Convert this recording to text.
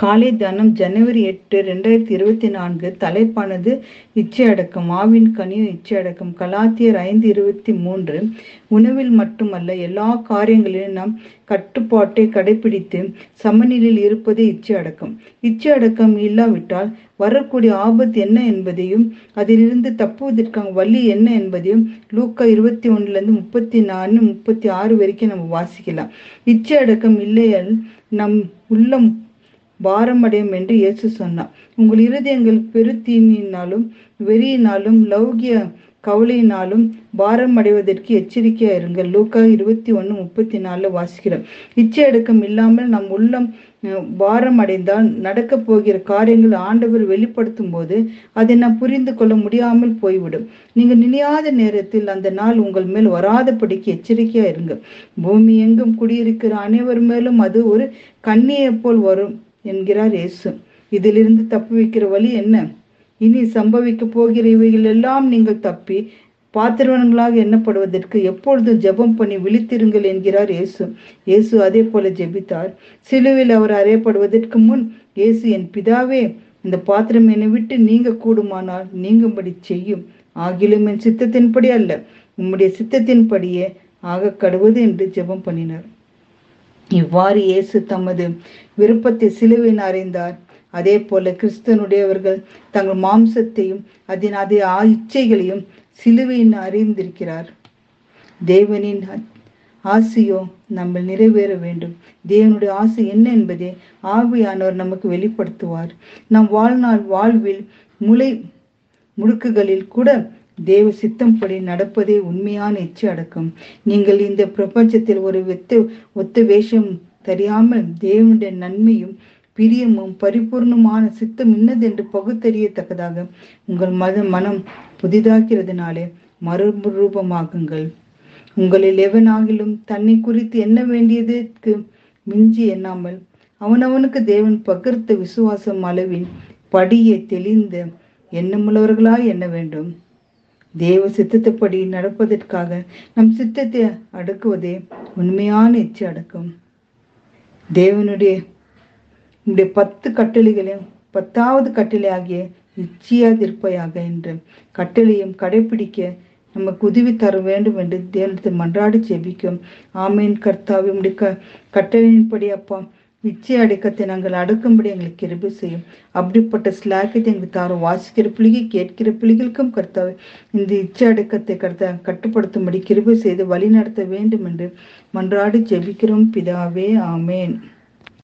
காலை தானம் ஜனவரி எட்டு ரெண்டாயிரத்தி இருபத்தி நான்கு. தலைப்பானது இச்சை அடக்கம் ஆவின் கனியும் இச்சையடக்கம் கலாத்தியர் ஐந்து இருபத்தி மூன்று. உணவில் மட்டுமல்ல எல்லா காரியங்களிலும் நாம் கட்டுப்பாட்டை கடைபிடித்து சமநிலையில் இருப்பதே இச்சை அடக்கம் இல்லாவிட்டால் வரக்கூடிய ஆபத்து என்ன என்பதையும் அதிலிருந்து தப்புவதற்கான வழி என்ன என்பதையும் லூக்கா இருபத்தி ஒன்றுலேருந்து முப்பத்தி நாலு முப்பத்தி ஆறு வரைக்கும் நம்ம வாசிக்கலாம். இச்சை அடக்கம் இல்லையால் நம் உள்ளம் பாரமடையும் என்று இயேசு சொன்னார். உங்கள் இருதயங்கள் பெருத்தீனினாலும் வெறியினாலும் லௌகிய கவலையினாலும் பாரம் அடைவதற்கு எச்சரிக்கையா இருங்கள். லூக்கா இருபத்தி ஒன்று முப்பத்தி நாலு வாசிக்கிறோம். இச்சை அடக்கம் இல்லாமல் நம் உள்ளம் பாரம் அடைந்தால் நடக்க போகிற காரியங்கள் ஆண்டவர் வெளிப்படுத்தும் போது அதை நாம் புரிந்து கொள்ள முடியாமல் போய்விடும். நீங்க நினையாத நேரத்தில் அந்த நாள் உங்கள் மேல் வராதபடிக்கு எச்சரிக்கையா இருங்க பூமி எங்கும் குடியிருக்கிற அனைவர் மேலும் அது ஒரு கண்ணியை போல் வரும். என்கிறார் இயேசு. இதிலிருந்து தப்பு வைக்கிற வழி என்ன? இனி சம்பவிக்க போகிற இவைகள் எல்லாம் நீங்கள் தப்பி பாத்திரவன்களாக எண்ணப்படுவதற்கு எப்பொழுதும் ஜெபம் பண்ணி விழித்திருங்கள் என்கிறார் இயேசு. இயேசு அதே போல ஜெபித்தார். சிலுவில் அவர் அறையப்படுவதற்கு முன் இயேசு என் பிதாவே இந்த பாத்திரம் என்னை விட்டு நீங்க கூடுமானால் நீங்கும்படி செய்யும். ஆகிலும் என் சித்தத்தின்படி அல்ல. உம்முடைய சித்தத்தின்படியே ஆக கடுவது என்று ஜெபம் பண்ணினார். இவ்வாறு இயேசு தமது விருப்பத்தை சிலுவையின் அறிந்தார். அதே போல கிறிஸ்தனுடையவர்கள் தங்கள் மாம்சத்தையும் அதன் அதே இச்சைகளையும் சிலுவையின் அறிந்திருக்கிறார். தேவனின் ஆசையோ நம்ம நிறைவேற வேண்டும். தேவனுடைய ஆசை என்ன என்பதை ஆவியானவர் நமக்கு வெளிப்படுத்துவார். நம் வாழ்நாள் வாழ்வில் முளை முடுக்குகளில் கூட தேவ சித்தம்படி நடப்பதே உண்மையான இச்சை அடக்கம். நீங்கள் இந்த பிரபஞ்சத்தில் ஒரு வெத்து ஒத்த வேஷம் தெரியாமல் தேவனுடைய நன்மையும் பிரியமும் பரிபூர்ணமான சித்தம் இன்னதென்று பகுத்தறியத்தக்கதாக உங்கள் மத மனம் புதிதாக்கிறதுனாலே மறுரூபமாகுங்கள். உங்களில் எவனாகிலும் தன்னை குறித்து என்ன வேண்டியதற்கு மிஞ்சி எண்ணாமல் அவனவனுக்கு தேவன் பகிர்த்த விசுவாசம் அளவின் படியை தெளிந்த எண்ணமுள்ளவர்களாய் எண்ண வேண்டும். தேவ சித்தத்தைப்படி நடப்பதற்காக நம் சித்தத்தை அடக்குவதே உண்மையான இச்சை அடக்கம். தேவனுடைய உடைய பத்து கட்டளைகளையும் பத்தாவது கட்டளை ஆகிய இச்சையாதிருப்பையாக என்ற கட்டளையும் கடைபிடிக்க நமக்கு உதவி தர வேண்டும் என்று தேவனத்தை மன்றாடி செபிக்கும் ஆமேன். கர்த்தாவை உடைய க கட்டளையின்படி அப்பா இச்சை அடுக்கத்தை நாங்கள் அடுக்கும்படி எங்களுக்கு கிருபி செய்யும். அப்படிப்பட்ட ஸ்லாக்கத்தை எங்களுக்கு தாரும் வாசிக்கிற பிள்ளைகை கேட்கிற பிள்ளைகளுக்கும் கர்த்தாவை இந்த இச்சை அடக்கத்தை கர்த்தா கட்டுப்படுத்தும்படி கிருபி செய்து வழி நடத்த வேண்டும் என்று மன்றாடி ஜெபிக்கிறோம். பிதாவே ஆமேன்.